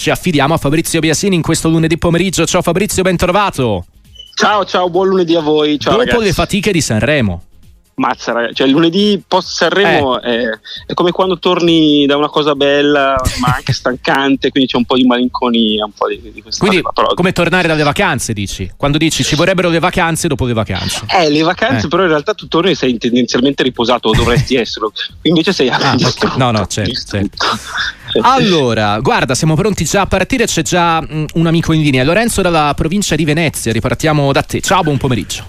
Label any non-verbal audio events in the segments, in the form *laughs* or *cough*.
ci affidiamo a Fabrizio Biasini in questo lunedì pomeriggio. Ciao Fabrizio, ben trovato. Ciao, ciao, buon lunedì a voi. Ciao, Dopo ragazzi. le fatiche di Sanremo. Mazza, ragazzi. Cioè, il lunedì post Sanremo è, è come quando torni da una cosa bella, ma anche stancante, quindi c'è un po' di malinconia, un po' di, di questa Quindi, cosa. Come tornare dalle vacanze, dici? Quando dici ci vorrebbero le vacanze dopo le vacanze. eh, le vacanze, Eh. però in realtà tu torni e sei tendenzialmente riposato, o dovresti esserlo. Invece sei Ah, distrutto. No, no, certo. Cioè, Allora, guarda, siamo pronti già a partire. C'è già mm, un amico in linea. Lorenzo dalla provincia di Venezia. Ripartiamo da te. Ciao, buon pomeriggio.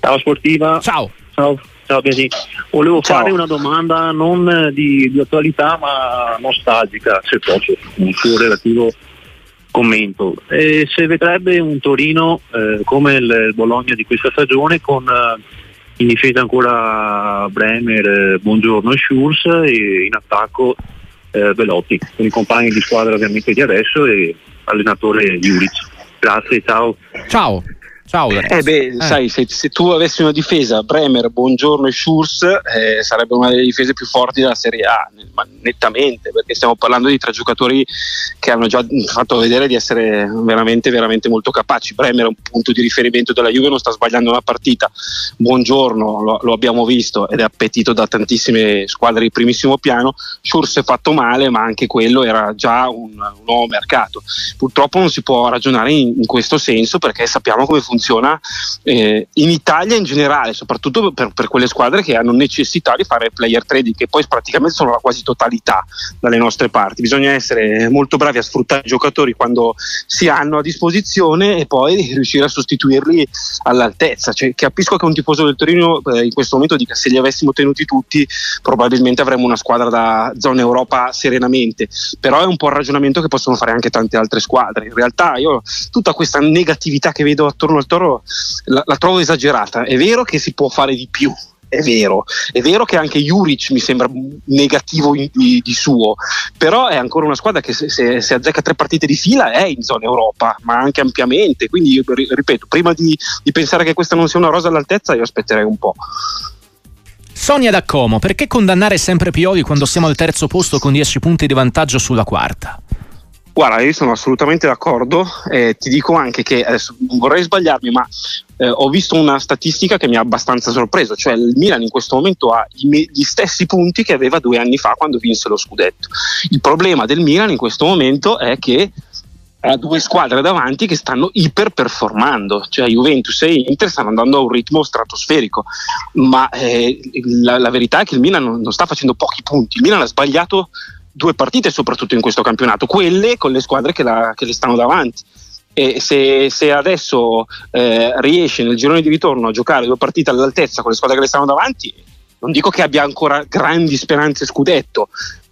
Ciao sportiva, Ciao. Ciao, ciao Biasi. Volevo Ciao. fare una domanda non di, di attualità ma nostalgica, se posso, un suo relativo commento. E se vedrebbe un Torino eh, come il, il Bologna di questa stagione con eh, in difesa ancora Bremer, eh, Buongiorno e Schurz e in attacco eh, Velotti, con i compagni di squadra ovviamente di adesso e allenatore Juric. Grazie, ciao. Ciao. Ciao. Eh beh, sai, se, se tu avessi una difesa, Bremer, Buongiorno e Schurz, eh, sarebbe una delle difese più forti della Serie A, ma nettamente, perché stiamo parlando di tre giocatori che hanno già fatto vedere di essere veramente, veramente molto capaci. Bremer è un punto di riferimento della Juve, non sta sbagliando una partita. Buongiorno, lo, lo abbiamo visto ed è appetito da tantissime squadre di primissimo piano. Schurz è fatto male, ma anche quello era già un, un nuovo mercato. Purtroppo non si può ragionare in, in questo senso perché sappiamo come funziona eh, in Italia in generale, soprattutto per, per quelle squadre che hanno necessità di fare player trading, che poi praticamente sono la quasi totalità dalle nostre parti. Bisogna essere molto bravi a sfruttare i giocatori quando si hanno a disposizione e poi riuscire a sostituirli all'altezza. Cioè, capisco che un tifoso del Torino eh, in questo momento dica se li avessimo tenuti tutti probabilmente avremmo una squadra da zona Europa serenamente, però è un po' il ragionamento che possono fare anche tante altre squadre. In realtà io tutta questa negatività che vedo attorno al Toro la, la trovo esagerata. È vero che si può fare di più. È vero, è vero che anche Juric mi sembra negativo in- di, di suo, però è ancora una squadra che se, se, se azzecca tre partite di fila è in zona Europa, ma anche ampiamente. Quindi, io, ri- ripeto, prima di, di pensare che questa non sia una rosa all'altezza, io aspetterei un po'. Sonia da Como, perché condannare sempre Pioli quando siamo al terzo posto con 10 punti di vantaggio sulla quarta? Guarda, io sono assolutamente d'accordo. eh, ti dico anche che adesso vorrei sbagliarmi, ma eh, ho visto una statistica che mi ha abbastanza sorpreso. Cioè, il Milan in questo momento ha gli stessi punti che aveva due anni fa quando vinse lo scudetto. Il problema del Milan in questo momento è che ha due squadre davanti che stanno iperperformando, cioè Juventus e Inter stanno andando a un ritmo stratosferico, ma eh, la, la verità è che il Milan non, non sta facendo pochi punti, il Milan ha sbagliato due partite soprattutto in questo campionato, quelle con le squadre che, la- che le stanno davanti. E se, se adesso eh, riesce nel girone di ritorno a giocare due partite all'altezza con le squadre che le stanno davanti, non dico che abbia ancora grandi speranze scudetto,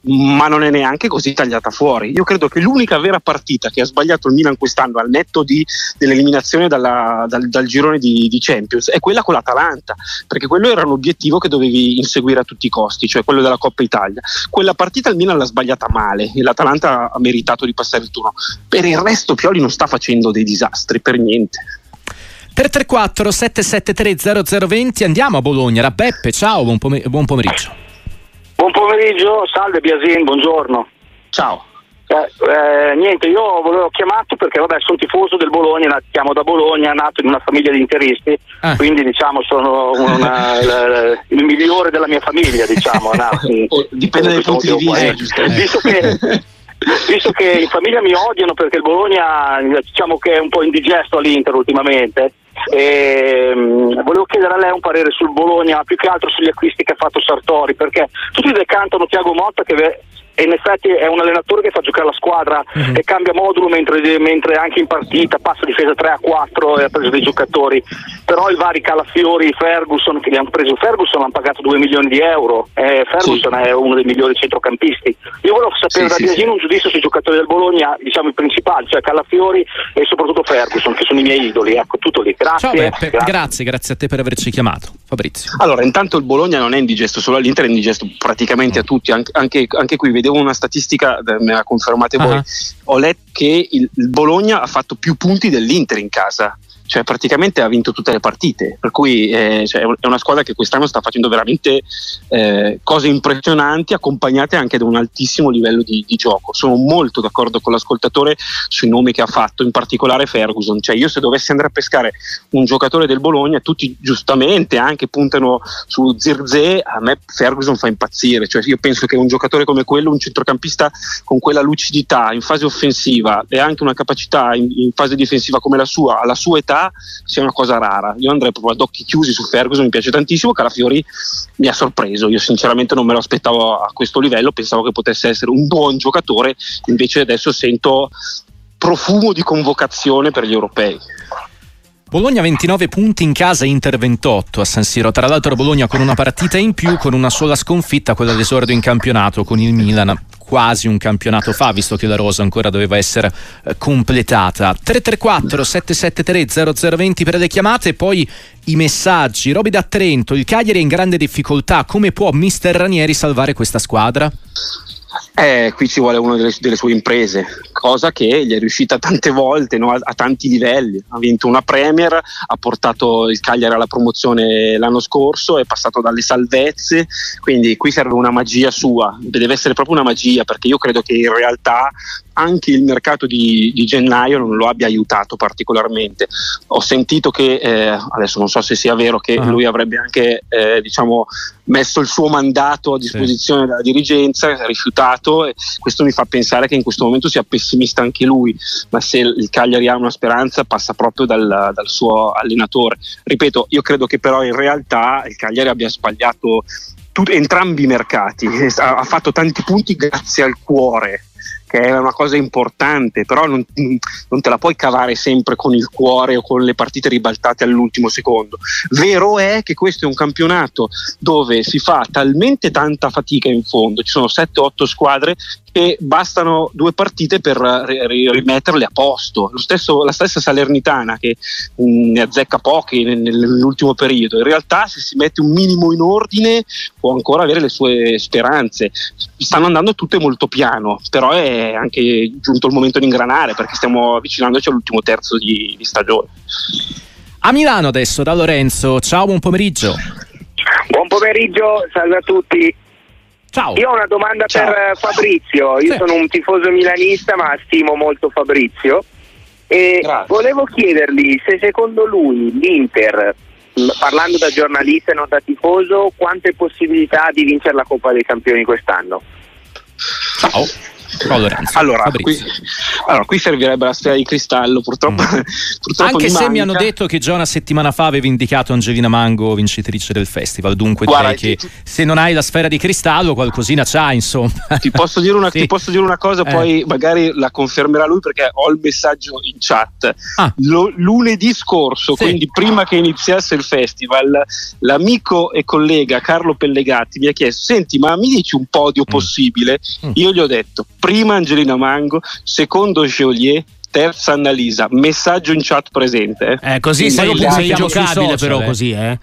ma non è neanche così tagliata fuori. Io credo che l'unica vera partita che ha sbagliato il Milan quest'anno al netto di- dell'eliminazione dalla- dal, dal girone di, di Champions è quella con l'Atalanta, perché quello era un obiettivo che dovevi inseguire a tutti i costi, cioè quello della Coppa Italia. Quella partita il Milan l'ha sbagliata male e l'Atalanta ha meritato di passare il turno. Per il resto Pioli non sta facendo dei disastri, per niente. 334 773 0020 andiamo a Bologna. Da Beppe, ciao, buon, pome- buon pomeriggio. Pomeriggio, salve Biasin, buongiorno. Ciao. Eh, eh, niente, io volevo chiamato perché vabbè, sono tifoso del Bologna, na- chiamo da Bologna, nato in una famiglia di interisti, Ah. quindi diciamo sono una- il, il migliore della mia famiglia, diciamo. in- *laughs* Oh, dipende dai punti di vista, qua. giustamente. Visto che, visto che in famiglia mi odiano perché il Bologna diciamo che è un po' indigesto all'Inter ultimamente. E, mm, volevo chiedere a lei un parere sul Bologna, più che altro sugli acquisti che ha fatto Sartori, perché tutti decantano Tiago Motta che e in effetti è un allenatore che fa giocare la squadra Mhm. e cambia modulo mentre, mentre anche in partita passa difesa 3 a 4 e ha preso dei giocatori però i vari Calafiori Ferguson che li hanno preso Ferguson hanno pagato 2 milioni di euro eh, Ferguson è uno dei migliori centrocampisti io volevo sapere Sì, da sì, Biasino sì. un giudizio sui giocatori del Bologna diciamo i principali cioè Calafiori e soprattutto Ferguson che sono i miei idoli ecco tutto lì grazie, Ciao Beppe, grazie. grazie, grazie a te per averci chiamato. Fabrizio. Allora, intanto il Bologna non è indigesto solo all'Inter, è indigesto praticamente a tutti. Anche, anche- anche qui vedevo una statistica, eh, me la confermate voi. Ah. Ho letto che il Bologna ha fatto più punti dell'Inter in casa. Cioè praticamente ha vinto tutte le partite, per cui eh, cioè, è una squadra che quest'anno sta facendo veramente eh, cose impressionanti accompagnate anche da un altissimo livello di, di, gioco. Sono molto d'accordo con l'ascoltatore sui nomi che ha fatto, in particolare Ferguson, cioè io se dovessi andare a pescare un giocatore del Bologna, tutti giustamente anche puntano su Zirze, a me Ferguson fa impazzire, cioè io penso che un giocatore come quello, un centrocampista con quella lucidità in fase offensiva e anche una capacità in, in fase difensiva come la sua, alla sua età, sia una cosa rara. Io andrei proprio ad occhi chiusi su Ferguson, mi piace tantissimo, Calafiori mi ha sorpreso, io sinceramente non me lo aspettavo a questo livello, pensavo che potesse essere un buon giocatore, invece adesso sento profumo di convocazione per gli europei. Bologna 29 punti in casa, Inter 28 a San Siro. Tra l'altro Bologna con una partita in più, con una sola sconfitta, quella d'esordio in campionato con il Milan quasi un campionato fa, visto che la rosa ancora doveva essere eh, completata. 334 773 0020 per le chiamate e poi i messaggi. Roby da Trento, il Cagliari è in grande difficoltà. Come può mister Ranieri salvare questa squadra? Eh, qui ci vuole una delle, delle, sue imprese, cosa che gli è riuscita tante volte no? a, a, tanti livelli. Ha vinto una Premier, ha portato il Cagliari alla promozione l'anno scorso, è passato dalle salvezze, quindi qui serve una magia sua, deve essere proprio una magia perché io credo che in realtà anche il mercato di, di, gennaio non lo abbia aiutato particolarmente. Ho sentito che, eh, adesso non so se sia vero, che uh-huh. lui avrebbe anche eh, diciamo, messo il suo mandato a disposizione sì. della dirigenza, rifiutato e questo mi fa pensare che in questo momento sia pessimista anche lui, ma se il Cagliari ha una speranza passa proprio dal, dal suo allenatore. Ripeto, io credo che però in realtà il Cagliari abbia sbagliato tut- entrambi i mercati, *laughs* ha, ha fatto tanti punti grazie al cuore che è una cosa importante, però non, non, te la puoi cavare sempre con il cuore o con le partite ribaltate all'ultimo secondo. Vero è che questo è un campionato dove si fa talmente tanta fatica in fondo, ci sono 7-8 squadre e bastano due partite per rimetterle a posto. Stesso, la stessa Salernitana che mh, ne azzecca pochi nell'ultimo periodo, in realtà se si mette un minimo in ordine può ancora avere le sue speranze. Stanno andando tutte molto piano, però è anche giunto il momento di ingranare perché stiamo avvicinandoci all'ultimo terzo di, di stagione. A Milano adesso da Lorenzo, ciao, buon pomeriggio. Buon pomeriggio, salve a tutti. Ciao. Io ho una domanda Ciao. per eh, Fabrizio. Io sì. sono un tifoso milanista, ma stimo molto Fabrizio. E Grazie. volevo chiedergli se secondo lui l'Inter, parlando da giornalista e non da tifoso, quante possibilità ha di vincere la Coppa dei Campioni quest'anno? Ciao. Allora qui, allora, qui, servirebbe la sfera di cristallo, purtroppo. Mm. *laughs* purtroppo Anche se manca. mi hanno detto che già una settimana fa avevi indicato Angelina Mango vincitrice del festival, dunque Guarda, direi ti, che se non hai la sfera di cristallo qualcosina c'ha, insomma. Ti posso dire una, *laughs* sì. posso dire una cosa, eh. poi magari la confermerà lui perché ho il messaggio in chat. Ah. Lo, lunedì scorso, sì. quindi prima che iniziasse il festival, l'amico e collega Carlo Pellegatti mi ha chiesto: Senti, ma mi dici un podio mm. possibile? Mm. Io gli ho detto prima Angelina Mango, secondo Geolier, terza Annalisa. Messaggio in chat presente. Eh, così sei, sei ingiocabile però eh. così, eh?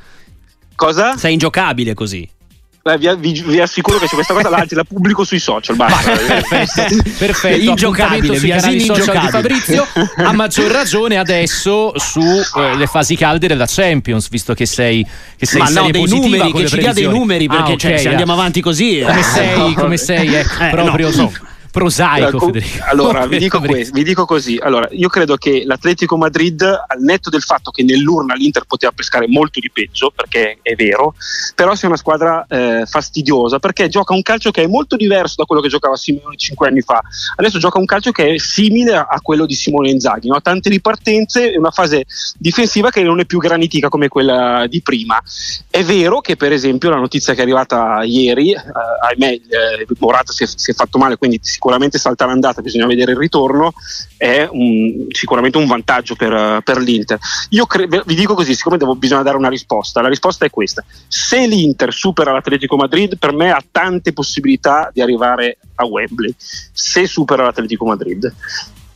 Cosa? Sei ingiocabile così. Beh, vi, vi, vi, assicuro che c'è questa cosa la, la pubblico sui social. Basta. perfetto, perfetto. Ingiocabile, sui canali social di Fabrizio. *laughs* A maggior ragione adesso sulle eh, fasi calde della Champions, visto che sei, che sei Ma no, dei numeri, che ci dia dei numeri, perché ah, cioè, okay, cioè, se andiamo avanti così. Come eh. sei, come sei, *laughs* ecco, eh, proprio. No *laughs* prosaico. Allora, Federico. allora *laughs* vi, dico questo, vi dico così: allora, io credo che l'Atletico Madrid, al netto del fatto che nell'urna l'Inter poteva pescare molto di peggio, perché è vero, però sia una squadra eh, fastidiosa perché gioca un calcio che è molto diverso da quello che giocava Simone cinque anni fa. Adesso gioca un calcio che è simile a, quello di Simone Inzaghi, no? tante ripartenze e una fase difensiva che non è più granitica come quella di prima. È vero che, per esempio, la notizia che è arrivata ieri, eh, ahimè, eh, Morata si è, si è fatto male, quindi si sicuramente salta l'andata, bisogna vedere il ritorno, è un, sicuramente un vantaggio per, per l'Inter. Io cre- vi dico così, siccome devo, bisogna dare una risposta, la risposta è questa. Se l'Inter supera l'Atletico Madrid, per me ha tante possibilità di arrivare a Wembley, se supera l'Atletico Madrid.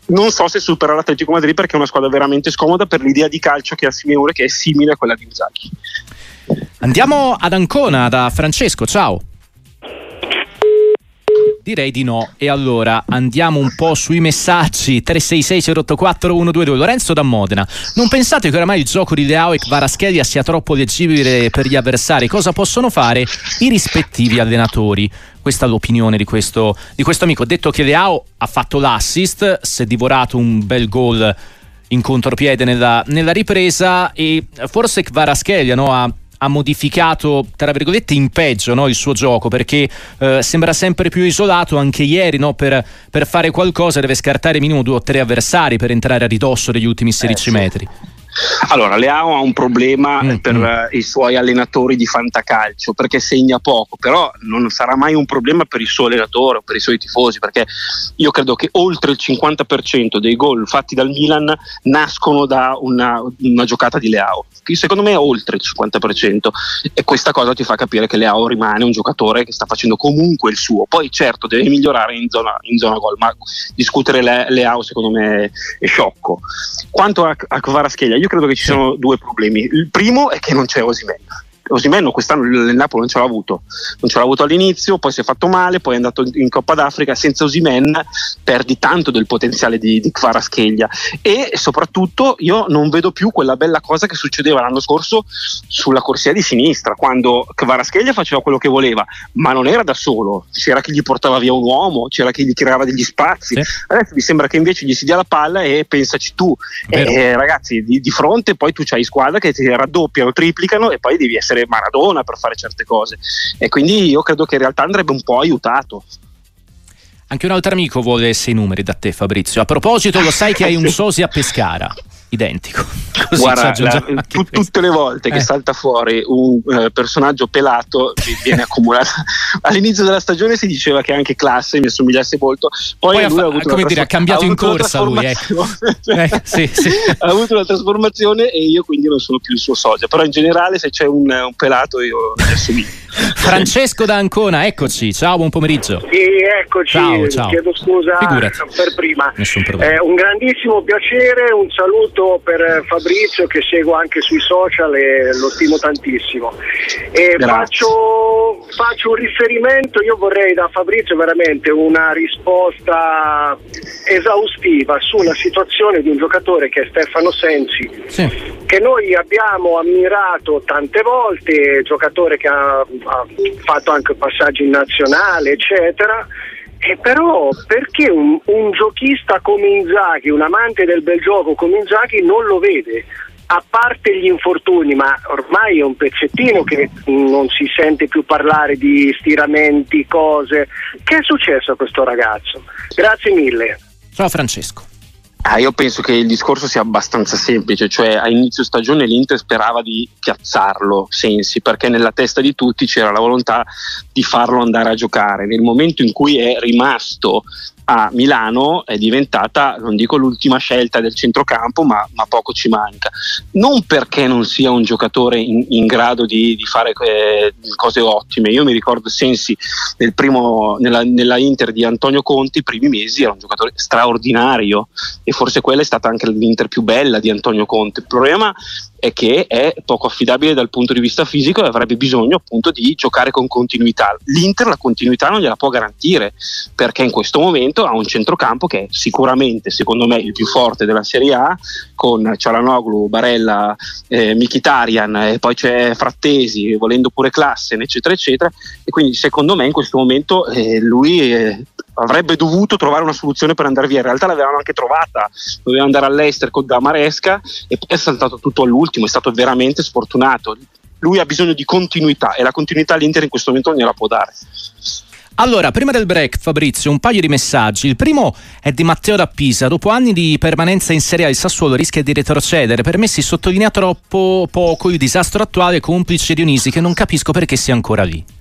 Non so se supera l'Atletico Madrid perché è una squadra veramente scomoda per l'idea di calcio che ha Simeone che è simile a quella di Inzaghi. Andiamo ad Ancona da Francesco, ciao. Direi di no. E allora andiamo un po' sui messaggi 366 084 122. Lorenzo da Modena. Non pensate che oramai il gioco di Leao e Kvaraschelia sia troppo leggibile per gli avversari? Cosa possono fare i rispettivi allenatori? Questa è l'opinione di questo, di questo amico. Detto che Leao ha fatto l'assist, si è divorato un bel gol in contropiede nella, nella ripresa e forse Kvaraschelia no, ha ha modificato, tra virgolette, in peggio no, il suo gioco perché eh, sembra sempre più isolato. Anche ieri no, per, per, fare qualcosa deve scartare minimo due o tre avversari per entrare a ridosso degli ultimi 16 eh, sì. Allora, Leao ha un problema mm, per mm. i suoi allenatori di fantacalcio perché segna poco, però non sarà mai un problema per il suo allenatore o per i suoi tifosi perché io credo che oltre il 50% dei gol fatti dal Milan nascono da una, una giocata di Leao. Secondo me è oltre il 50% e questa cosa ti fa capire che Leao rimane un giocatore che sta facendo comunque il suo. Poi certo deve migliorare in zona, in zona gol, ma discutere Le, Leao secondo me è sciocco. Quanto a, a Kvaratskhelia, io credo che ci siano due problemi. Il primo è che non c'è Osimen. Osimen quest'anno il Napoli non ce l'ha avuto, non ce l'ha avuto all'inizio, poi si è fatto male, poi è andato in Coppa d'Africa. Senza Osimen perdi tanto del potenziale di, di Kvaratskhelia e soprattutto io non vedo più quella bella cosa che succedeva l'anno scorso sulla corsia di sinistra, quando Kvaratskhelia faceva quello che voleva, ma non era da solo, c'era chi gli portava via un uomo, c'era chi gli creava degli spazi. Sì. Adesso mi sembra che invece gli si dia la palla e pensaci tu. Eh, ragazzi, di, di, fronte poi tu c'hai squadre che ti raddoppiano, triplicano e poi devi essere essere Maradona per fare certe cose e quindi io credo che in realtà andrebbe un po' aiutato. Anche un altro amico vuole sei numeri da te Fabrizio. A proposito, lo sai che hai un *laughs* sosi a Pescara identico. *laughs* Così Guarda, la, tu, tutte le volte che eh. salta fuori un uh, personaggio pelato viene accumulato. *laughs* All'inizio della stagione si diceva che anche classe mi assomigliasse molto, poi, poi lui ha, ha, come dire, ha cambiato ha in corsa lui. Ecco. eh, sì, *laughs* sì. ha avuto una trasformazione e io quindi non sono più il suo socio. Però in generale se c'è un, un pelato io mi assomiglio. Francesco da Ancona, eccoci, ciao, buon pomeriggio. Sì, eccoci, ciao, ciao. chiedo scusa Figurati. per prima. Nessun problema. Eh, un grandissimo piacere, un saluto per Fabrizio che seguo anche sui social e lo stimo tantissimo. E faccio, faccio, un riferimento, io vorrei da Fabrizio veramente una risposta esaustiva sulla situazione di un giocatore che è Stefano Sensi, sì. Che noi abbiamo ammirato tante volte, giocatore che ha ha fatto anche passaggi in nazionale, eccetera. E però perché un, un, giochista come Inzaghi, un amante del bel gioco come Inzaghi non lo vede? A parte gli infortuni, ma ormai è un pezzettino che non si sente più parlare di stiramenti, cose. Che è successo a questo ragazzo? Grazie mille. Ciao Francesco. Ah, io penso che il discorso sia abbastanza semplice, cioè a inizio stagione l'Inter sperava di piazzarlo, Sensi, perché nella testa di tutti c'era la volontà di farlo andare a giocare. Nel momento in cui è rimasto a Milano è diventata, non dico l'ultima scelta del centrocampo, ma, ma poco ci manca. Non perché non sia un giocatore in, in grado di, di fare eh, cose ottime. Io mi ricordo Sensi nel primo, nella, nella, Inter di Antonio Conti, i primi mesi era un giocatore straordinario e forse quella è stata anche l'Inter più bella di Antonio Conti. Il problema è che è poco affidabile dal punto di vista fisico e avrebbe bisogno appunto di giocare con continuità. L'Inter la continuità non gliela può garantire perché in questo momento ha un centrocampo che è sicuramente secondo me il più forte della Serie A con Cialanoglu, Barella, eh, Mikitarian e poi c'è Frattesi, volendo pure Klassen eccetera eccetera e quindi secondo me in questo momento eh, lui eh, avrebbe dovuto trovare una soluzione per andare via. In realtà l'avevano anche trovata, doveva andare all'Ester con da Maresca e poi è saltato tutto all'ultimo, è stato veramente sfortunato. Lui ha bisogno di continuità e la continuità l'Inter in questo momento non gliela può dare. Allora, prima del break, Fabrizio, un paio di messaggi. Il primo è di Matteo da Pisa. Dopo anni di permanenza in Serie A, il Sassuolo rischia di retrocedere. Per me si sottolinea troppo poco il disastro attuale complice Dionisi, che non capisco perché sia ancora lì.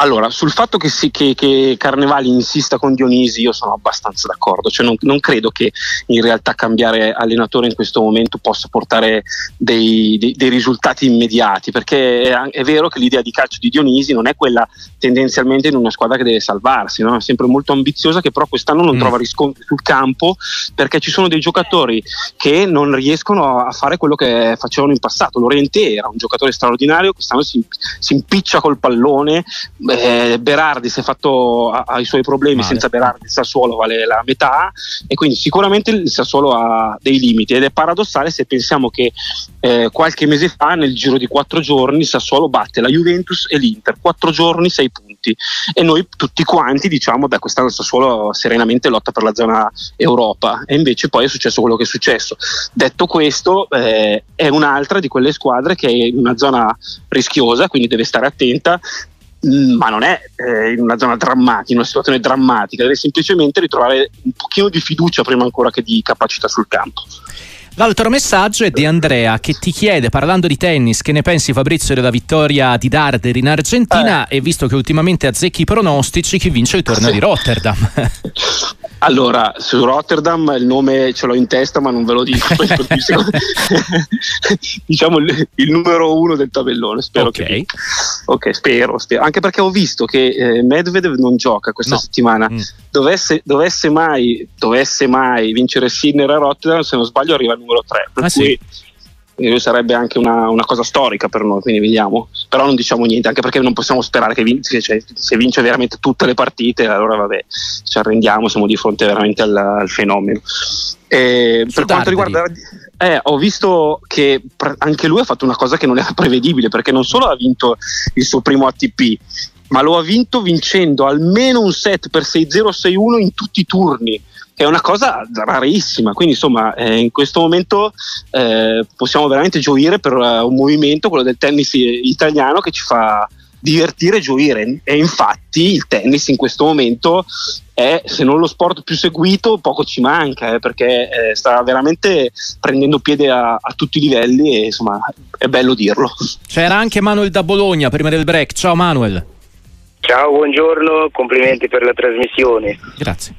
Allora, sul fatto che, sì, che, che, Carnevali insista con Dionisi io sono abbastanza d'accordo, cioè non, non, credo che in realtà cambiare allenatore in questo momento possa portare dei, dei, dei risultati immediati, perché è, è, vero che l'idea di calcio di Dionisi non è quella tendenzialmente in una squadra che deve salvarsi, no? è sempre molto ambiziosa che però quest'anno non mm. trova riscontri sul campo perché ci sono dei giocatori che non riescono a fare quello che facevano in passato. Lorente era un giocatore straordinario, quest'anno si, si impiccia col pallone eh, Berardi si è fatto ha, ha i suoi problemi, Male. senza Berardi il Sassuolo vale la metà e quindi sicuramente il Sassuolo ha dei limiti ed è paradossale se pensiamo che eh, qualche mese fa nel giro di quattro giorni il Sassuolo batte la Juventus e l'Inter, quattro giorni, sei punti e noi tutti quanti diciamo beh quest'anno il Sassuolo serenamente lotta per la zona Europa e invece poi è successo quello che è successo. Detto questo eh, è un'altra di quelle squadre che è in una zona rischiosa, quindi deve stare attenta, ma non è eh, in una zona drammatica, in una situazione drammatica, deve semplicemente ritrovare un pochino di fiducia prima ancora che di capacità sul campo. L'altro messaggio è di Andrea che ti chiede, parlando di tennis, che ne pensi Fabrizio della vittoria di Darder in Argentina eh. e visto che ultimamente azzecchi i pronostici, chi vince il torneo sì. di Rotterdam? *laughs* Allora, su Rotterdam il nome ce l'ho in testa, ma non ve lo dico. *laughs* *laughs* diciamo il, il, numero uno del tabellone. Spero okay. che. Ok, spero, spero. Anche perché ho visto che eh, Medvedev non gioca questa no. settimana. Mm. Dovesse, dovesse, mai, dovesse mai vincere Sinner a Rotterdam, se non sbaglio, arriva numero 3. Per ah, cui sì sarebbe anche una, una, cosa storica per noi, quindi vediamo. Però non diciamo niente, anche perché non possiamo sperare che vince, cioè, se vince veramente tutte le partite, allora vabbè, ci arrendiamo, siamo di fronte veramente al, al fenomeno. E per quanto riguarda... Eh, ho visto che anche lui ha fatto una cosa che non era *laughs* prevedibile, perché non solo ha vinto il suo primo ATP, ma lo ha vinto vincendo almeno un set per 6-0-6-1 in tutti i turni è una cosa rarissima. Quindi, insomma, eh, in questo momento eh, possiamo veramente gioire per uh, un movimento, quello del tennis italiano, che ci fa divertire e gioire. E infatti il tennis in questo momento è, se non lo sport più seguito, poco ci manca, eh, perché eh, sta veramente prendendo piede a, a, tutti i livelli e insomma è bello dirlo. C'era anche Manuel da Bologna prima del break. Ciao Manuel. Ciao, buongiorno, complimenti per la trasmissione. Grazie.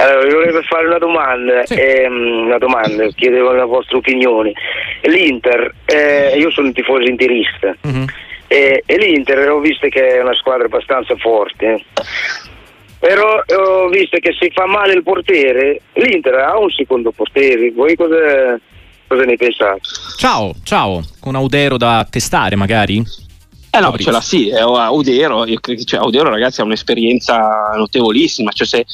Allora, vi volevo fare una domanda, sì. ehm, una domanda, chiedevo la vostra opinione. L'Inter, eh, io sono un tifoso interista, uh-huh. eh, e l'Inter ho visto che è una squadra abbastanza forte, però ho visto che se fa male il portiere, l'Inter ha un secondo portiere, voi cosa, cosa ne pensate? Ciao, ciao, con Audero da testare magari? Eh no, ce l'ha sì, è Audero, cioè, Audero ragazzi ha un'esperienza notevolissima, cioè se,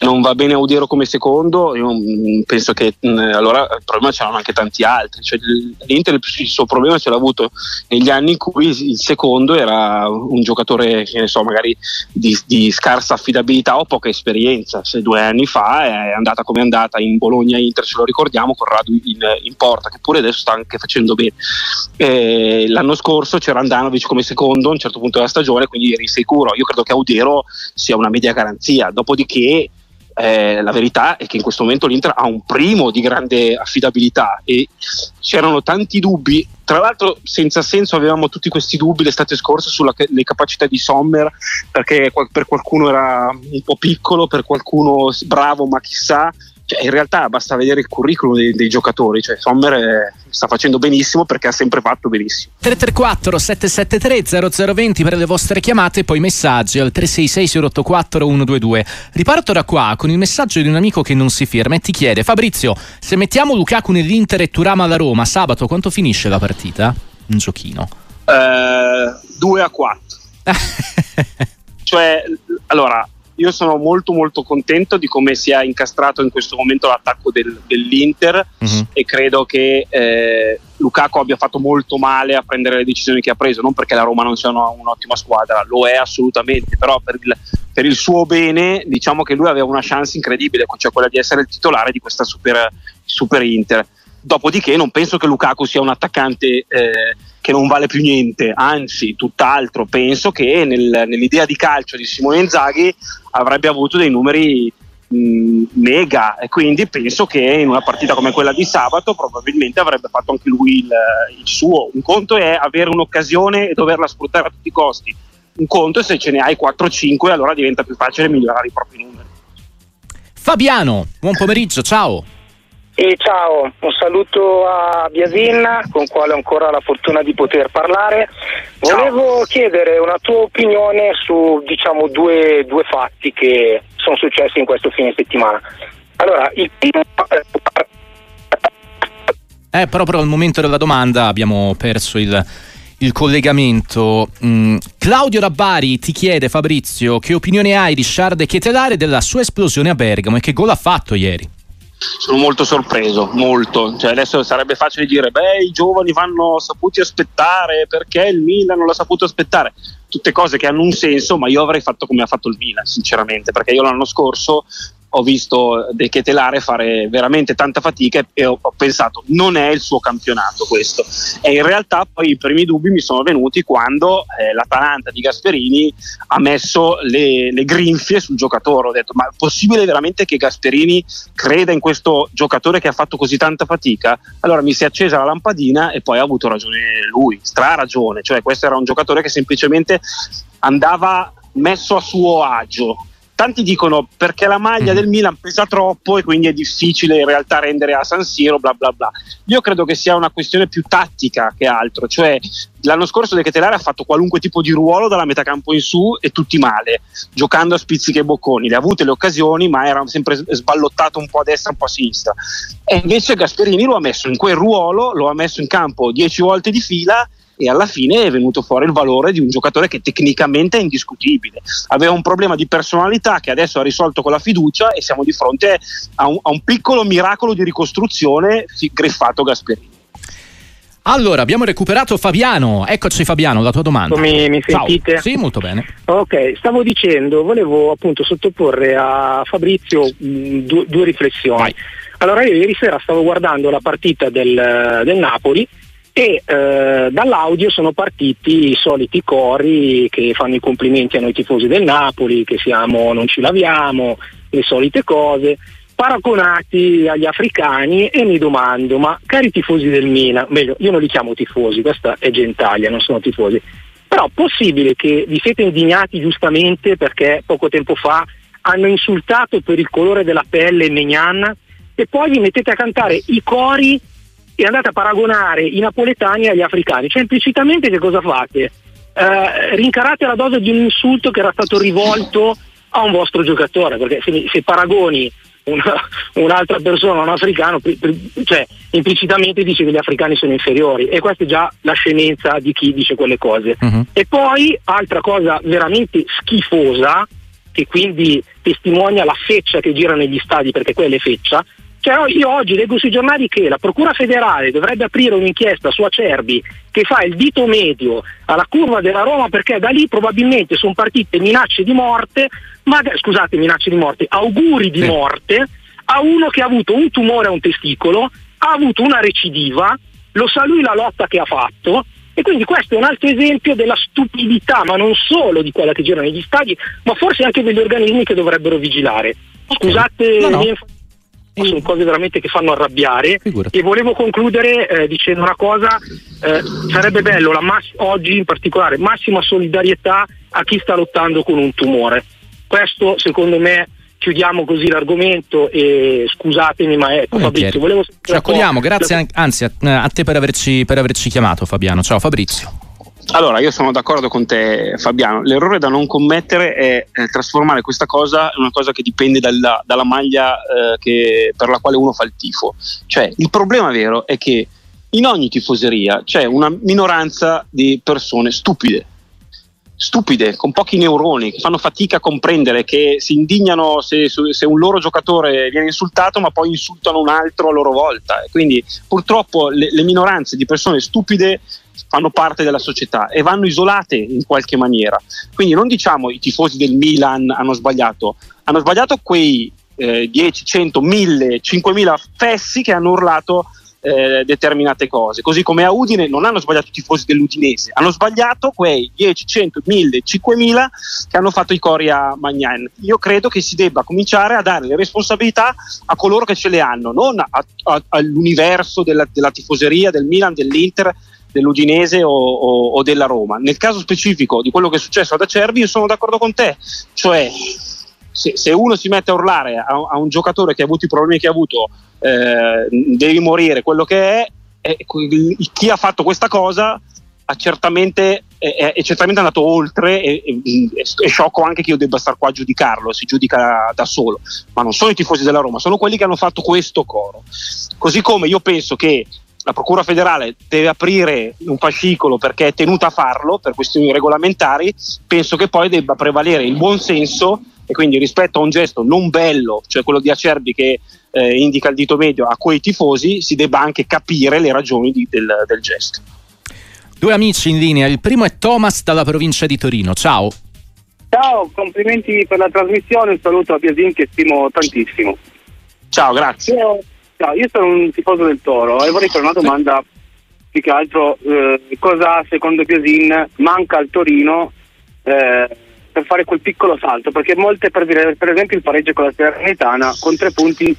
non va bene Audero come secondo, io mm, penso che mm, allora il problema ce l'hanno anche tanti altri, cioè, l'Inter il suo problema ce l'ha avuto negli anni in cui il secondo era un giocatore che ne so, magari di, di scarsa affidabilità o poca esperienza, se due anni fa è andata come è andata in Bologna-Inter, ce lo ricordiamo, con Radu in, in porta, che pure adesso sta anche facendo bene. E l'anno scorso c'era Andanovic come secondo a un certo punto della stagione, quindi eri sicuro. Io credo che Audero sia una media garanzia. Dopodiché eh, la verità è che in questo momento l'Inter ha un primo di grande affidabilità e c'erano tanti dubbi. Tra l'altro, senza senso, avevamo tutti questi dubbi l'estate scorsa sulle capacità di Sommer, perché per qualcuno era un po' piccolo, per qualcuno bravo, ma chissà cioè, in realtà basta vedere il curriculum dei, dei giocatori, cioè Sommer è, sta facendo benissimo perché ha sempre fatto benissimo. 334 773 0020 per le vostre chiamate, poi messaggi al 366 684 122. Riparto da qua con il messaggio di un amico che non si firma e ti chiede Fabrizio, se mettiamo Lukaku nell'Inter e Turam alla Roma, sabato quanto finisce la partita? Un giochino. 2 eh, a 4. *laughs* cioè, allora, io sono molto molto contento di come sia incastrato in questo momento l'attacco del, dell'Inter uh-huh. e credo che eh, Lukaku abbia fatto molto male a prendere le decisioni che ha preso, non perché la Roma non sia una, un'ottima squadra, lo è assolutamente, però per il, per il, suo bene diciamo che lui aveva una chance incredibile, cioè quella di essere il titolare di questa super, super Inter. Dopodiché non penso che Lukaku sia un attaccante eh, che non vale più niente, anzi tutt'altro, penso che nel, nell'idea di calcio di Simone Inzaghi avrebbe avuto dei numeri mh, mega e quindi penso che in una partita come quella di sabato probabilmente avrebbe fatto anche lui il, il suo. Un conto è avere un'occasione e doverla sfruttare a tutti i costi, un conto è se ce ne hai 4-5 allora diventa più facile migliorare i propri numeri. Fabiano, buon pomeriggio, ciao. E ciao, un saluto a Biasin con quale ho ancora la fortuna di poter parlare. Volevo ciao. chiedere una tua opinione su diciamo, due, due, fatti che sono successi in questo fine settimana. Allora, il primo... Eh, proprio al momento della domanda abbiamo perso il, il collegamento. Mm, Claudio Rabbari ti chiede, Fabrizio, che opinione hai di Sciarde Chetelare della sua esplosione a Bergamo e che gol ha fatto ieri? Sono molto sorpreso, molto. Cioè, adesso sarebbe facile dire, beh, i giovani vanno saputi aspettare perché il Milan non l'ha saputo aspettare. Tutte cose che hanno un senso, ma io avrei fatto come ha fatto il Milan, sinceramente, perché io l'anno scorso ho visto De Ketelare fare veramente tanta fatica e ho, ho, pensato non è il suo campionato questo. E in realtà poi i primi dubbi mi sono venuti quando eh, l'Atalanta di Gasperini ha messo le, le, grinfie sul giocatore. Ho detto ma è possibile veramente che Gasperini creda in questo giocatore che ha fatto così tanta fatica? Allora mi si è accesa la lampadina e poi ha avuto ragione lui stra ragione cioè questo era un giocatore che semplicemente andava messo a suo agio tanti dicono perché la maglia mm. del Milan pesa troppo e quindi è difficile in realtà rendere a San Siro, bla bla bla. Io credo che sia una questione più tattica che altro, cioè l'anno scorso De Ketelare ha fatto qualunque tipo di ruolo dalla metà campo in su e tutti male, giocando a spizziche e bocconi. Le ha avute le occasioni, ma era sempre sballottato un po' a destra, un po' a sinistra. E invece Gasperini lo ha messo in quel ruolo, lo ha messo in campo dieci volte di fila e alla fine è venuto fuori il valore di un giocatore che tecnicamente è indiscutibile. Aveva un problema di personalità che adesso ha risolto con la fiducia e siamo di fronte a un, a un piccolo miracolo di ricostruzione griffato Gasperini. Allora, abbiamo recuperato Fabiano. Eccoci Fabiano, la tua domanda. Mi, mi sentite? Ciao. Sì, molto bene. Ok, stavo dicendo, volevo appunto sottoporre a Fabrizio mh, mm, due, due, riflessioni. Vai. Allora, io ieri sera stavo guardando la partita del, del Napoli e eh, dall'audio sono partiti i soliti cori che fanno i complimenti a noi tifosi del Napoli, che siamo non ci laviamo, le solite cose, paragonati agli africani e mi domando, ma cari tifosi del Milan, meglio, io non li chiamo tifosi, questa è Gentaglia, non sono tifosi, però possibile che vi siete indignati giustamente perché poco tempo fa hanno insultato per il colore della pelle Negnan e poi vi mettete a cantare i cori e andate a paragonare i napoletani agli africani. Cioè implicitamente che cosa fate? Eh, rincarate la dose di un insulto che era stato rivolto a un vostro giocatore, perché se, se paragoni una, un'altra persona, un africano, cioè implicitamente dice che gli africani sono inferiori e questa è già la scemenza di chi dice quelle cose. Uh-huh. E poi, altra cosa veramente schifosa, che quindi testimonia la feccia che gira negli stadi, perché quella è feccia, cioè, io oggi leggo sui giornali che la Procura federale dovrebbe aprire un'inchiesta su Acerbi che fa il dito medio alla curva della Roma perché da lì probabilmente sono partite minacce di morte, ma, scusate, minacce di morte, auguri di sì. morte a uno che ha avuto un tumore a un testicolo, ha avuto una recidiva, lo sa lui la lotta che ha fatto e quindi questo è un altro esempio della stupidità, ma non solo di quella che gira negli stadi, ma forse anche degli organismi che dovrebbero vigilare. Scusate no, no e... sono cose veramente che fanno arrabbiare. Figurati. e volevo concludere eh, dicendo una cosa eh, sarebbe bello mass- oggi in particolare massima solidarietà a chi sta lottando con un tumore. Questo secondo me chiudiamo così l'argomento e scusatemi ma ecco Fabrizio volevo ci accogliamo grazie anzi a, a te per averci, per averci chiamato Fabiano. Ciao Fabrizio allora, io sono d'accordo con te, Fabiano. L'errore da non commettere è, è trasformare questa cosa in una cosa che dipende dalla, dalla maglia eh, che, per la quale uno fa il tifo. Cioè, il problema vero è che in ogni tifoseria c'è una minoranza di persone stupide, stupide, con pochi neuroni, che fanno fatica a comprendere, che si indignano se, se, un loro giocatore viene insultato, ma poi insultano un altro a loro volta. quindi purtroppo le, le minoranze di persone stupide fanno parte della società e vanno isolate in qualche maniera. Quindi non diciamo i tifosi del Milan hanno sbagliato, hanno sbagliato quei eh, 10, 100, 1000, 5000 fessi che hanno urlato eh, determinate cose. Così come a Udine non hanno sbagliato i tifosi dell'Udinese, hanno sbagliato quei 10, 100, 1000, 5000 che hanno fatto i cori a Magnan. Io credo che si debba cominciare a dare le responsabilità a coloro che ce le hanno, non a, a, all'universo della, della tifoseria, del Milan, dell'Inter dell'Udinese o, o, o, della Roma. Nel caso specifico di quello che è successo ad Acerbi, io sono d'accordo con te, cioè se, se uno si mette a urlare a, a, un giocatore che ha avuto i problemi che ha avuto, eh, devi morire, quello che è, è, chi ha fatto questa cosa ha certamente, è, è, certamente andato oltre e è sciocco anche che io debba stare qua a giudicarlo, si giudica da solo, ma non sono i tifosi della Roma, sono quelli che hanno fatto questo coro. Così come io penso che la Procura federale deve aprire un fascicolo perché è tenuta a farlo per questioni regolamentari, penso che poi debba prevalere il buon senso e quindi rispetto a un gesto non bello, cioè quello di Acerbi che eh, indica il dito medio a quei tifosi, si debba anche capire le ragioni di, del, del gesto. Due amici in linea, il primo è Thomas dalla provincia di Torino, ciao. Ciao, complimenti per la trasmissione, un saluto a Biasin che stimo tantissimo. Ciao, grazie. Io, ciao, io sono un tifoso del Toro e vorrei fare una domanda più che altro eh, cosa secondo Biasin manca al Torino eh, per fare quel piccolo salto, perché molte per dire per esempio il pareggio con la Salernitana con tre punti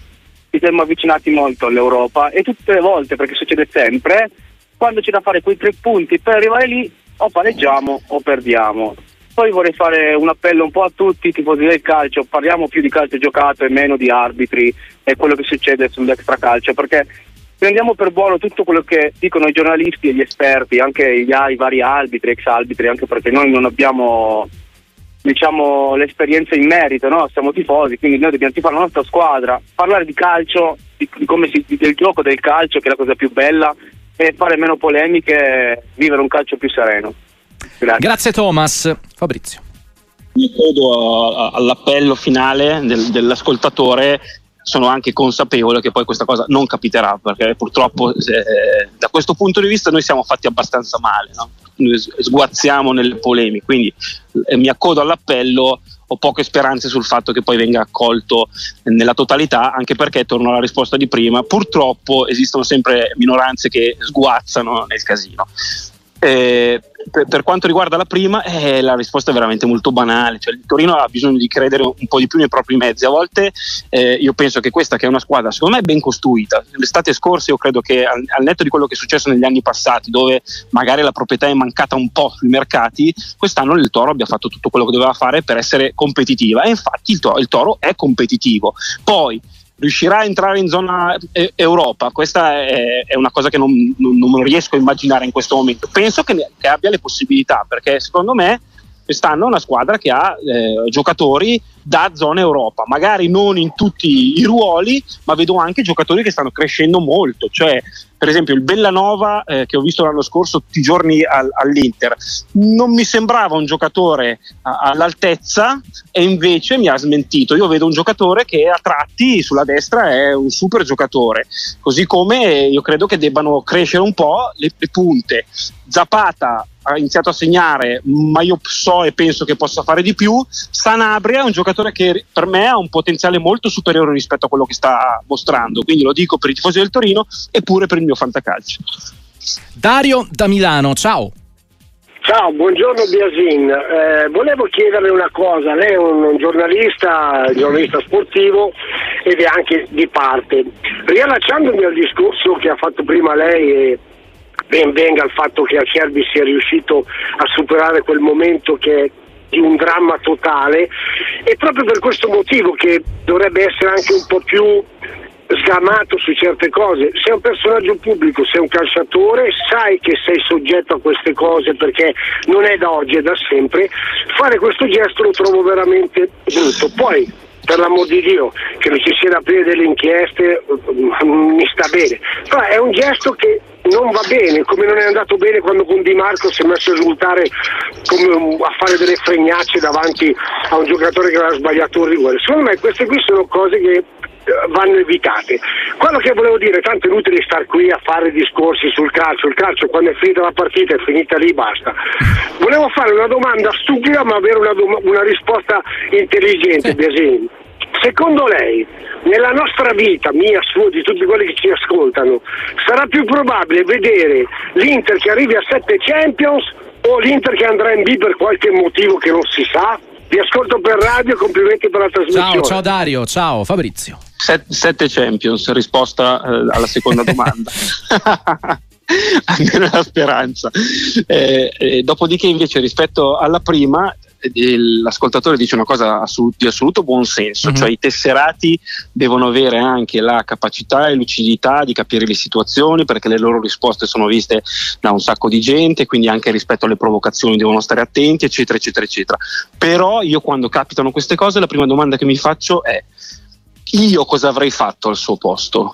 ci siamo avvicinati molto all'Europa e tutte le volte, perché succede sempre, quando c'è da fare quei tre punti per arrivare lì o pareggiamo o perdiamo. Poi vorrei fare un appello un po' a tutti i tifosi del calcio, parliamo più di calcio giocato e meno di arbitri e quello che succede sull'extracalcio, perché prendiamo per buono tutto quello che dicono i giornalisti e gli esperti, anche gli, i vari arbitri, ex arbitri, anche perché noi non abbiamo diciamo, l'esperienza in merito, no? siamo tifosi, quindi noi dobbiamo tifare la nostra squadra, parlare di calcio, di, si, del gioco del calcio, che è la cosa più bella, e fare meno polemiche, vivere un calcio più sereno. Grazie, Grazie Thomas. Fabrizio. Mi credo all'appello finale del, dell'ascoltatore sono anche consapevole che poi questa cosa non capiterà perché purtroppo eh, da questo punto di vista noi siamo fatti abbastanza male, no? sguazziamo nelle polemiche, quindi eh, mi accodo all'appello, ho poche speranze sul fatto che poi venga accolto nella totalità, anche perché, torno alla risposta di prima, purtroppo esistono sempre minoranze che sguazzano nel casino. Eh, per, per, quanto riguarda la prima, eh, la risposta è veramente molto banale. Cioè, il Torino ha bisogno di credere un po' di più nei propri mezzi. A volte eh, io penso che questa, che è una squadra secondo me ben costruita, l'estate scorsa io credo che al, al, netto di quello che è successo negli anni passati, dove magari la proprietà è mancata un po' sui mercati, quest'anno il Toro abbia fatto tutto quello che doveva fare per essere competitiva. E infatti il Toro, il toro è competitivo. Poi riuscirà a entrare in zona Europa? Questa è, una cosa che non, non, non, riesco a immaginare in questo momento. Penso che, che, abbia le possibilità, perché secondo me quest'anno una squadra che ha eh, giocatori da zona Europa, magari non in tutti i ruoli, ma vedo anche giocatori che stanno crescendo molto, cioè per esempio il Bellanova eh, che ho visto l'anno scorso tutti i giorni al, all'Inter. Non mi sembrava un giocatore a, all'altezza e invece mi ha smentito. Io vedo un giocatore che a tratti sulla destra è un super giocatore così come io credo che debbano crescere un po' le, le punte. Zapata ha iniziato a segnare, ma io so e penso che possa fare di più. Sanabria è un giocatore che per me ha un potenziale molto superiore rispetto a quello che sta mostrando, quindi lo dico per i tifosi del Torino e pure per il mio fantacalcio. Dario da Milano, ciao. Ciao, buongiorno Biasin. Eh, volevo chiederle una cosa, lei è un, un giornalista, giornalista sportivo ed è anche di parte. Riallacciandomi al discorso che ha fatto prima lei e ben venga il fatto che Acerbi sia riuscito a superare quel momento che è di un dramma totale e proprio per questo motivo che dovrebbe essere anche un po' più sgamato su certe cose. Sei un personaggio pubblico, sei un calciatore, sai che sei soggetto a queste cose perché non è da oggi, è da sempre. Fare questo gesto lo trovo veramente brutto. Poi per l'amor di Dio, che non ci sia da aprire delle inchieste, mm, mi sta bene. Però è un gesto che non va bene, come non è andato bene quando con Di Marco si è messo a esultare a fare delle fregnacce davanti a un giocatore che aveva sbagliato un rigore. Secondo me queste qui sono cose che eh, vanno evitate. Quello che volevo dire, tanto è inutile stare qui a fare discorsi sul calcio, il calcio quando è finita la partita è finita lì, basta. Volevo fare una domanda stupida ma avere una, dom- una risposta intelligente, Biasini. Secondo lei, nella nostra vita, mia, sua, di tutti quelli che ci ascoltano, sarà più probabile vedere l'Inter che arrivi a 7 Champions o l'Inter che andrà in B per qualche motivo che non si sa? Vi ascolto per radio, complimenti per la trasmissione. Ciao, ciao Dario, ciao Fabrizio. Set, sette Champions, risposta eh, alla seconda *laughs* domanda. *laughs* almeno la speranza. Eh, eh, dopodiché, invece, rispetto alla prima, l'ascoltatore dice una cosa di assoluto buon senso, uh-huh. cioè i tesserati devono avere anche la capacità e lucidità di capire le situazioni perché le loro risposte sono viste da un sacco di gente, quindi anche rispetto alle provocazioni devono stare attenti, eccetera, eccetera, eccetera. Però io quando capitano queste cose la prima domanda che mi faccio è io cosa avrei fatto al suo posto?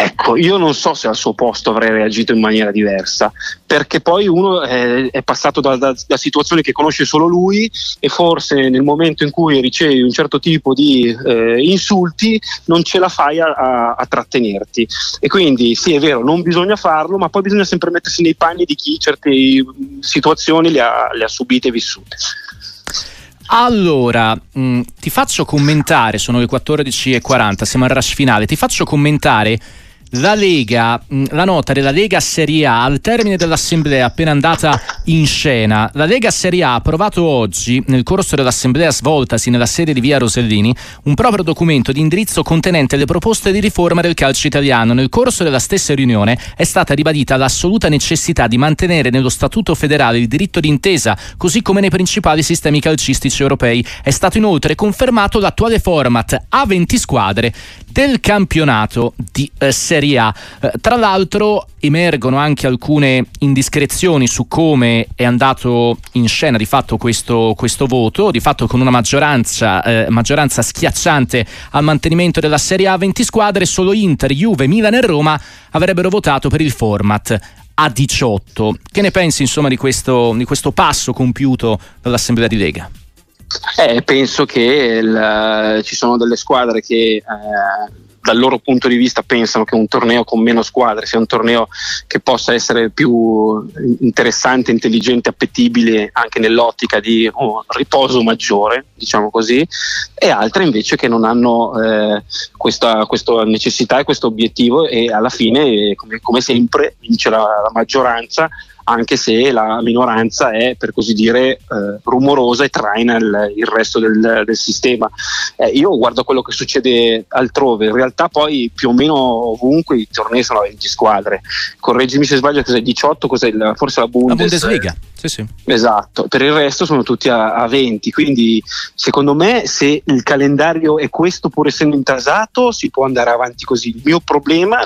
Ecco, io non so se al suo posto avrei reagito in maniera diversa, perché poi uno è, è passato da, da, da, situazioni che conosce solo lui e forse nel momento in cui ricevi un certo tipo di eh, insulti non ce la fai a, a, a, trattenerti. E quindi sì, è vero, non bisogna farlo, ma poi bisogna sempre mettersi nei panni di chi certe situazioni le ha, le ha subite e vissute. Allora, mh, mm, ti faccio commentare, sono le 14.40, siamo al rush finale, ti faccio commentare la Lega, mm, la nota della Lega Serie A al termine dell'assemblea appena andata in scena. La Lega Serie A ha approvato oggi, nel corso dell'assemblea svoltasi nella sede di Via Rosellini, un proprio documento di indirizzo contenente le proposte di riforma del calcio italiano. Nel corso della stessa riunione è stata ribadita l'assoluta necessità di mantenere nello Statuto federale il diritto d'intesa, così come nei principali sistemi calcistici europei. È stato inoltre confermato l'attuale format a 20 squadre del campionato di eh, Serie A. Eh, tra l'altro emergono anche alcune indiscrezioni su come è andato in scena di fatto questo, questo voto, di fatto con una maggioranza, eh, maggioranza schiacciante al mantenimento della Serie A 20 squadre, solo Inter, Juve, Milan e Roma avrebbero votato per il format a 18. Che ne pensi insomma di questo, di questo passo compiuto dall'Assemblea di Lega? Eh, penso che il, ci sono delle squadre che eh, dal loro punto di vista pensano che un torneo con meno squadre sia un torneo che possa essere più interessante, intelligente, appetibile anche nell'ottica di oh, riposo maggiore, diciamo così, e altre invece che non hanno eh, questa, questa, necessità e questo obiettivo e alla fine, come, come sempre, vince la, la maggioranza anche se la minoranza è per così dire eh, rumorosa e traina il, il resto del, del sistema. Eh, io guardo quello che succede altrove, in realtà poi più o meno ovunque i tornei sono a 20 squadre, correggimi se sbaglio cos'è 18, cos'è il, forse la, Bundes, la Bundesliga. Sì, sì. Esatto, per il resto sono tutti a, a, 20, quindi secondo me se il calendario è questo pur essendo intasato si può andare avanti così. Il mio problema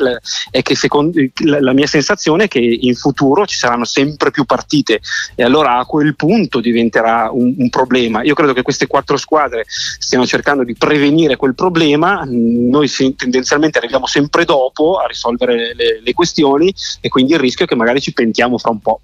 è che secondo, la, la mia sensazione è che in futuro ci saranno sempre più partite e allora a quel punto diventerà un, un problema. Io credo che queste quattro squadre stiano cercando di prevenire quel problema, noi tendenzialmente arriviamo sempre dopo a risolvere le, le questioni e quindi il rischio è che magari ci pentiamo fra un po'.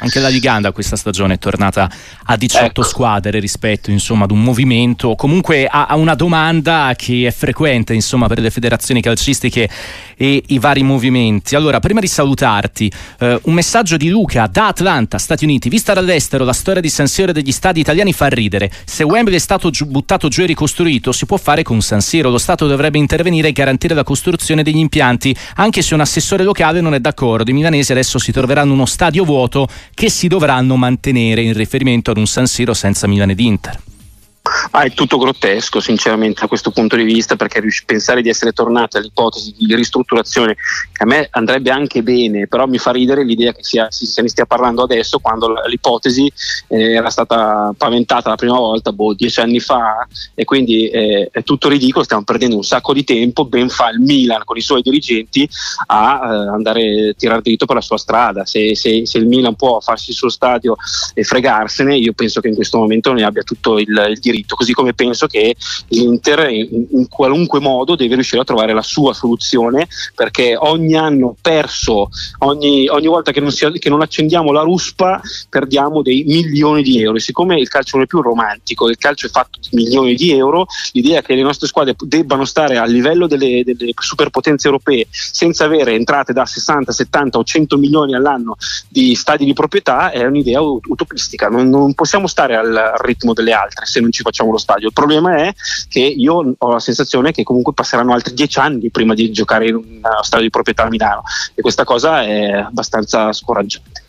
Anche la Liganda questa stagione è tornata a 18 ecco. squadre rispetto insomma, ad un movimento, comunque a, a, una domanda che è frequente insomma, per le federazioni calcistiche e i vari movimenti. Allora, prima di salutarti, eh, un messaggio di Luca da Atlanta, Stati Uniti. Vista dall'estero, la storia di San Siro e degli stadi italiani fa ridere. Se Wembley è stato giu- buttato giù e ricostruito, si può fare con San Siro. Lo Stato dovrebbe intervenire e garantire la costruzione degli impianti, anche se un assessore locale non è d'accordo. I milanesi adesso si troveranno uno stadio vuoto che si dovranno mantenere in riferimento ad un San Siro senza Milan ed Inter. Ah, è tutto grottesco, sinceramente, da questo punto di vista, perché pensare di essere tornati all'ipotesi di ristrutturazione, che a me andrebbe anche bene, però mi fa ridere l'idea che sia, se ne stia parlando adesso, quando l'ipotesi eh, era stata paventata la prima volta, boh, dieci anni fa, e quindi eh, è tutto ridicolo, stiamo perdendo un sacco di tempo, ben fa il Milan con i suoi dirigenti a eh, andare a tirare dritto per la sua strada. Se, se, se, il Milan può farsi il suo stadio e fregarsene, io penso che in questo momento ne abbia tutto il, il diritto, così come penso che l'Inter in, in, qualunque modo deve riuscire a trovare la sua soluzione perché ogni anno perso, ogni, ogni volta che non, si, che non, accendiamo la ruspa perdiamo dei milioni di euro. E siccome il calcio non è più romantico, il calcio è fatto di milioni di euro, l'idea che le nostre squadre debbano stare a livello delle, delle superpotenze europee senza avere entrate da 60, 70 o 100 milioni all'anno di stadi di proprietà è un'idea utopistica, non, non possiamo stare al, ritmo delle altre se non ci facciamo lo stadio. Il problema è che io ho la sensazione che comunque passeranno altri dieci anni prima di giocare in un stadio di proprietà a Milano e questa cosa è abbastanza scoraggiante.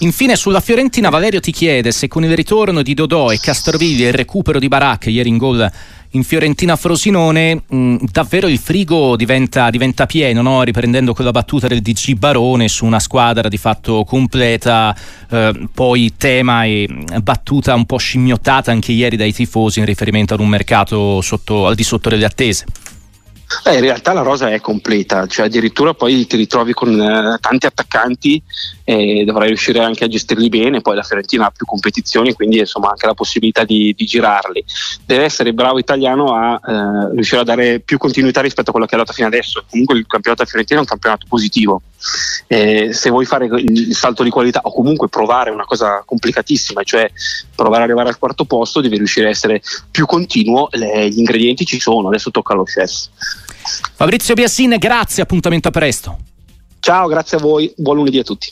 Infine sulla Fiorentina Valerio ti chiede se con il ritorno di Dodò e Castrovilli e il recupero di Baracca ieri in gol in Fiorentina Frosinone mh, mm, davvero il frigo diventa, diventa pieno, no? riprendendo quella battuta del DG Barone su una squadra di fatto completa, eh, poi tema e battuta un po' scimmiottata anche ieri dai tifosi in riferimento ad un mercato sotto, al di sotto delle attese. Eh, in realtà la rosa è completa, cioè addirittura poi ti ritrovi con eh, tanti attaccanti e dovrai riuscire anche a gestirli bene, poi la Fiorentina ha più competizioni, quindi insomma anche la possibilità di, di girarli. Deve essere bravo italiano a eh, riuscire a dare più continuità rispetto a quello che ha dato fino adesso. Comunque il campionato Fiorentina è un campionato positivo. Eh, se vuoi fare il salto di qualità o comunque provare una cosa complicatissima, cioè provare ad arrivare al quarto posto, devi riuscire a essere più continuo, le, gli ingredienti ci sono, adesso tocca allo chef. Fabrizio Biassin, grazie, appuntamento a presto. Ciao, grazie a voi, buon lunedì a tutti.